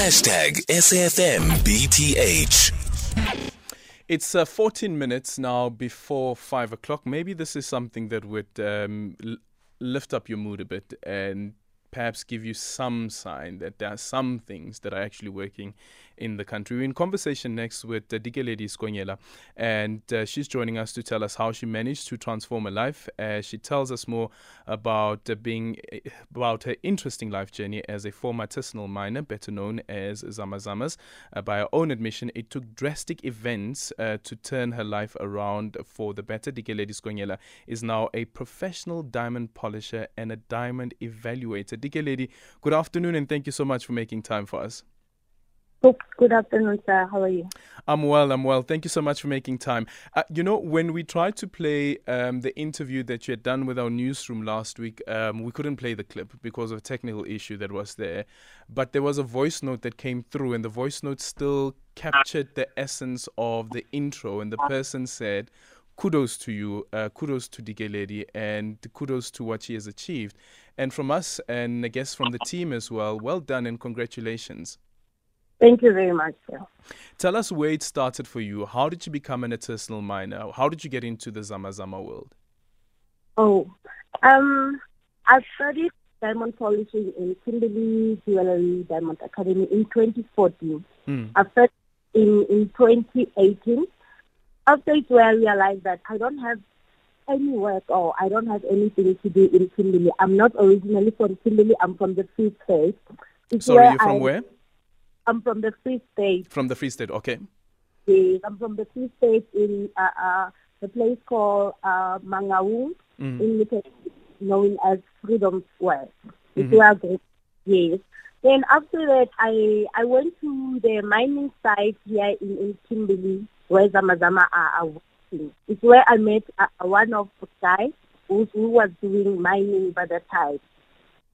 Hashtag SAFMBTH. It's uh, 14 minutes now before 5 o'clock. Maybe this is something that would um, lift up your mood a bit and perhaps give you some sign that there are some things that are actually working in the country. We're in conversation next with uh, Dikeledi Skonyela, and uh, she's joining us to tell us how she managed to transform her life. Uh, she tells us more about uh, being uh, about her interesting life journey as a former artisanal miner, better known as Zamazamas. Uh, by her own admission, it took drastic events uh, to turn her life around for the better. Dikeledi Skonyela is now a professional diamond polisher and a diamond evaluator. Dikeledi, good afternoon, and thank you so much for making time for us. Good afternoon, sir. How are you? I'm well. I'm well. Thank you so much for making time. Uh, you know, when we tried to play um, the interview that you had done with our newsroom last week, um, we couldn't play the clip because of a technical issue that was there. But there was a voice note that came through, and the voice note still captured the essence of the intro. And the person said, kudos to you, uh, kudos to Dikeledi, and kudos to what she has achieved. And from us, and I guess from the team as well, well done and congratulations. Thank you very much, sir. Tell us where it started for you. How did you become an artisanal miner? How did you get into the Zamazama world? Oh, um, I studied diamond polishing in Kimberley Jewelry Diamond Academy in 2014. Mm. I started in, in 2018. After it, where I realized that I don't have any work or I don't have anything to do in Kimberley. I'm not originally from Kimberley. I'm from the Free State. It's Sorry, you're from I- where? I'm from the Free State. From the Free State. Okay. Yes, I'm from the Free State in uh, uh, a place called uh, Mangaung, Mm. in Lipet, known as Freedom Square. It's Mhm. where I grew Yes. Then after that, I I went to the mining site here in, in Kimberley, where Zamazama are, are working. It's where I met uh, one of the guys who, who was doing mining by the time.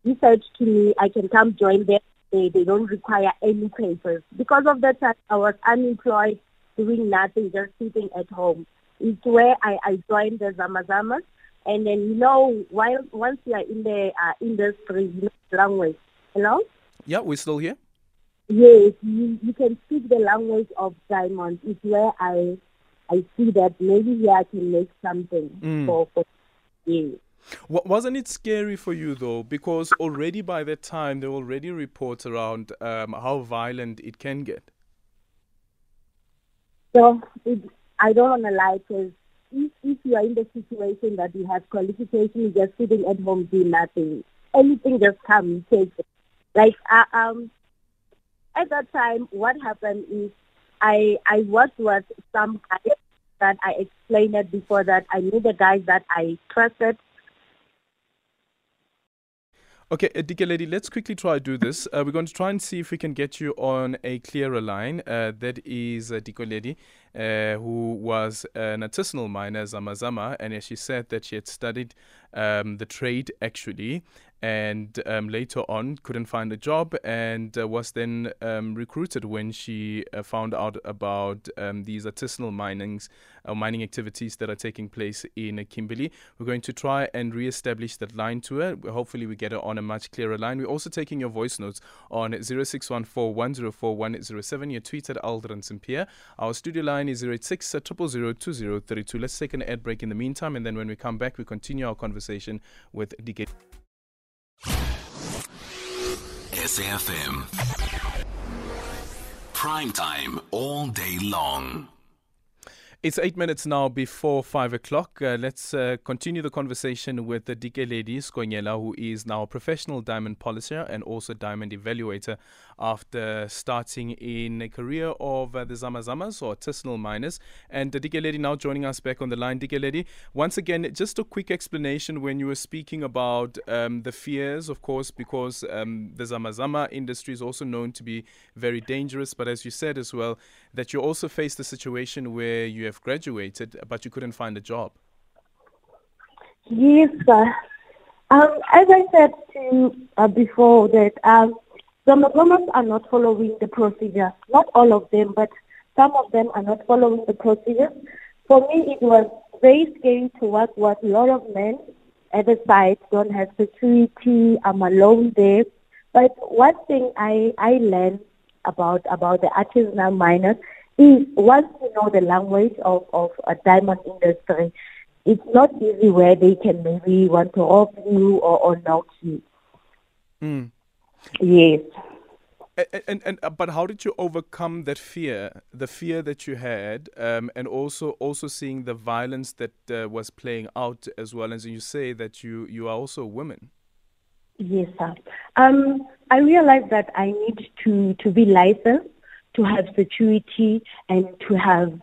He said to me, I can come join them. They, they don't require any papers. Because of that I was unemployed, doing nothing, just sitting at home. It's where I, I joined the Zamazamas. And then, you know, while once you are in the uh, industry, you know language. Hello? Yeah, we're still here. Yes, you, you can speak the language of diamonds. It's where I I see that maybe here I can make something Mm. for, for. Wa- Wasn't it scary for you though? Because already by that time, there were already reports around um, how violent it can get. So it, I don't want to lie because if, if you are in the situation that you have qualification, you're just sitting at home doing nothing, anything just come, you take it. Like, uh, um, at that time, what happened is I, I worked with some guys that I explained it before that I knew the guys that I trusted. Okay, Dikeledi, let's quickly try to do this. Uh, we're going to try and see if we can get you on a clearer line. Uh, that is uh, Lady, uh, who was an artisanal miner, Zamazama, and she said that she had studied um, the trade actually, and um, later on couldn't find a job and uh, was then um, recruited when she uh, found out about um, these artisanal minings uh, mining activities that are taking place in uh, Kimberley. We're going to try and re-establish that line to her. Hopefully, we get her on a much clearer line. We're also taking your voice notes on 0614-104-107. Your tweet at Aldrin Pierre. Our studio line is 086 2032. Let's take an ad break in the meantime, and then when we come back, we continue our conversation with DK. SAFM. Prime time all day long. It's eight minutes now before five o'clock. Uh, let's uh, continue the conversation with the Dike Lady Skonyela, who is now a professional diamond polisher and also diamond evaluator after starting in a career of uh, the Zamazamas or artisanal miners. And the Dikeledi now joining us back on the line. Dikeledi, once again, just a quick explanation when you were speaking about um, the fears, of course, because um, the Zamazama industry is also known to be very dangerous. But as you said as well, that you also faced the situation where you have graduated, but you couldn't find a job. Yes, sir. Um, as I said to uh, before that um, some governments are not following the procedure. Not all of them, but some of them are not following the procedure. For me, it was very scary to work with a lot of men at the site, don't have security, I'm alone there. But one thing I, I learned about about the artisanal miners is once you know the language of, of a diamond industry, it's not easy where they can maybe want to rob you or, or knock you. Mm. Yes. And, and, and uh, but how did you overcome that fear, the fear that you had, um, and also also seeing the violence that uh, was playing out as well as you say that you you are also a woman. Yes, sir. Um, I realized that I need to to be licensed, to have security, and to have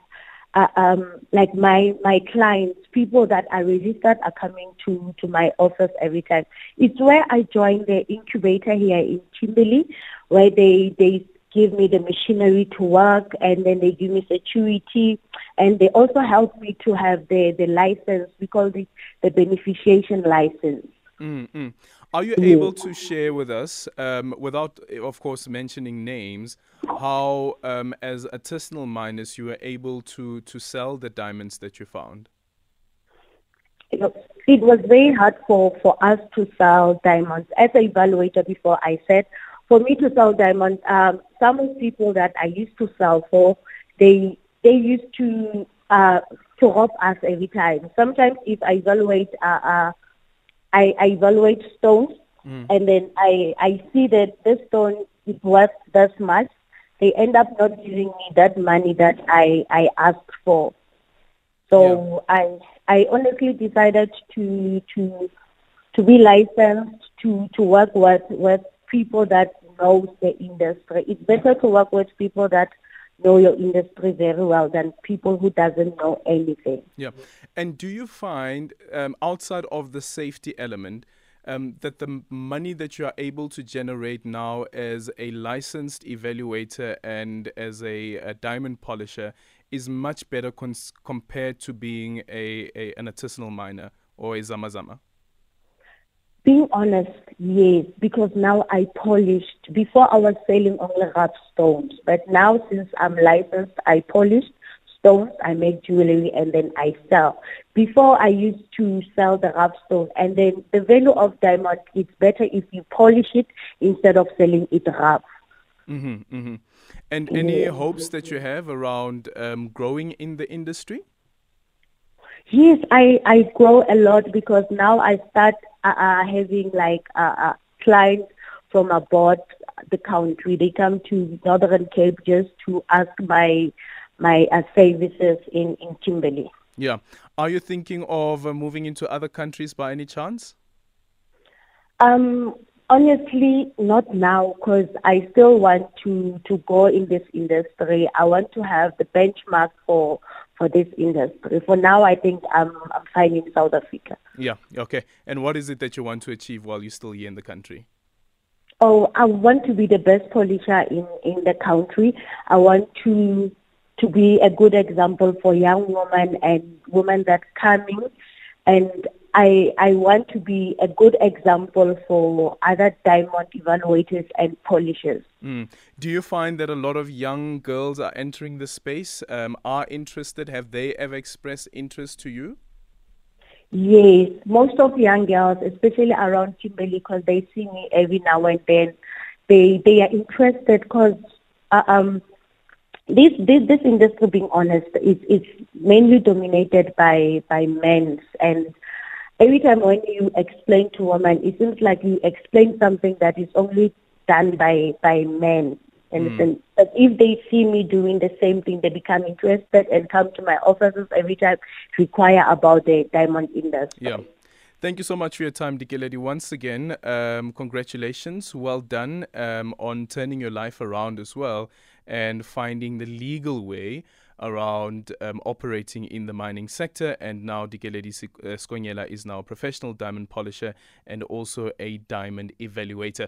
uh, um, like my my clients, people that are registered are coming to to my office every time. It's where I joined the incubator here in Kimberley, where they they give me the machinery to work, and then they give me security, and they also help me to have the the license. We call it the beneficiation license. Mm-hmm. Are you able to share with us, um, without, of course, mentioning names, how, um, as artisanal miners, you were able to, to sell the diamonds that you found? It was very hard for, for us to sell diamonds. As I evaluated before, I said, for me to sell diamonds, um, some of the people that I used to sell for, they they used to uh, to rob us every time. Sometimes, if I evaluate uh, uh, I, I evaluate stones, mm. and then I, I see that this stone is worth this much. They end up not giving me that money that I, I asked for. So yeah. I I honestly decided to to to be licensed to, to work with with people that knows the industry. It's better to work with people that know your industry very well than people who doesn't know anything. Yeah. And do you find um, outside of the safety element um, that the money that you are able to generate now as a licensed evaluator and as a, a diamond polisher is much better cons- compared to being a, a, an artisanal miner or a zamazama? Being honest, yes, because now I polished. Before I was selling only rough stones, but now since I'm licensed, I polished stones, I make jewelry, and then I sell. Before I used to sell the rough stone, and then the value of diamond, it's better if you polish it instead of selling it rough. Mm-hmm, mm-hmm. And any hopes that you have around um, growing in the industry? Yes, I, I grow a lot because now I start uh, uh, having like uh, uh, clients from abroad the country. They come to Northern Cape just to ask my my uh, services in in Kimberley. Yeah. Are you thinking of uh, moving into other countries by any chance? Um, honestly, not now because I still want to to go in this industry. I want to have the benchmark for for this industry. For now, I think I'm, I'm fine in South Africa. Yeah, okay. And what is it that you want to achieve while you're still here in the country? Oh, I want to be the best polisher in, in the country. I want to to be a good example for young women and women that coming and I I want to be a good example for other diamond evaluators and polishers. Mm. Do you find that a lot of young girls are entering the space, um, are interested? Have they ever expressed interest to you? Yes, most of young girls, especially around Kimberley, because they see me every now and then, they they are interested because uh, um, this this this industry, being honest, is is mainly dominated by by men and every time when you explain to women, it seems like you explain something that is only done by by men. And mm. but if they see me doing the same thing, they become interested and come to my offices every time to inquire about the diamond industry. Yeah. Thank you so much for your time, Dikeledi. Once again, um, congratulations. Well done um, on turning your life around as well and finding the legal way around um, operating in the mining sector. And now Dikeledi uh, Skonyela is now a professional diamond polisher and also a diamond evaluator.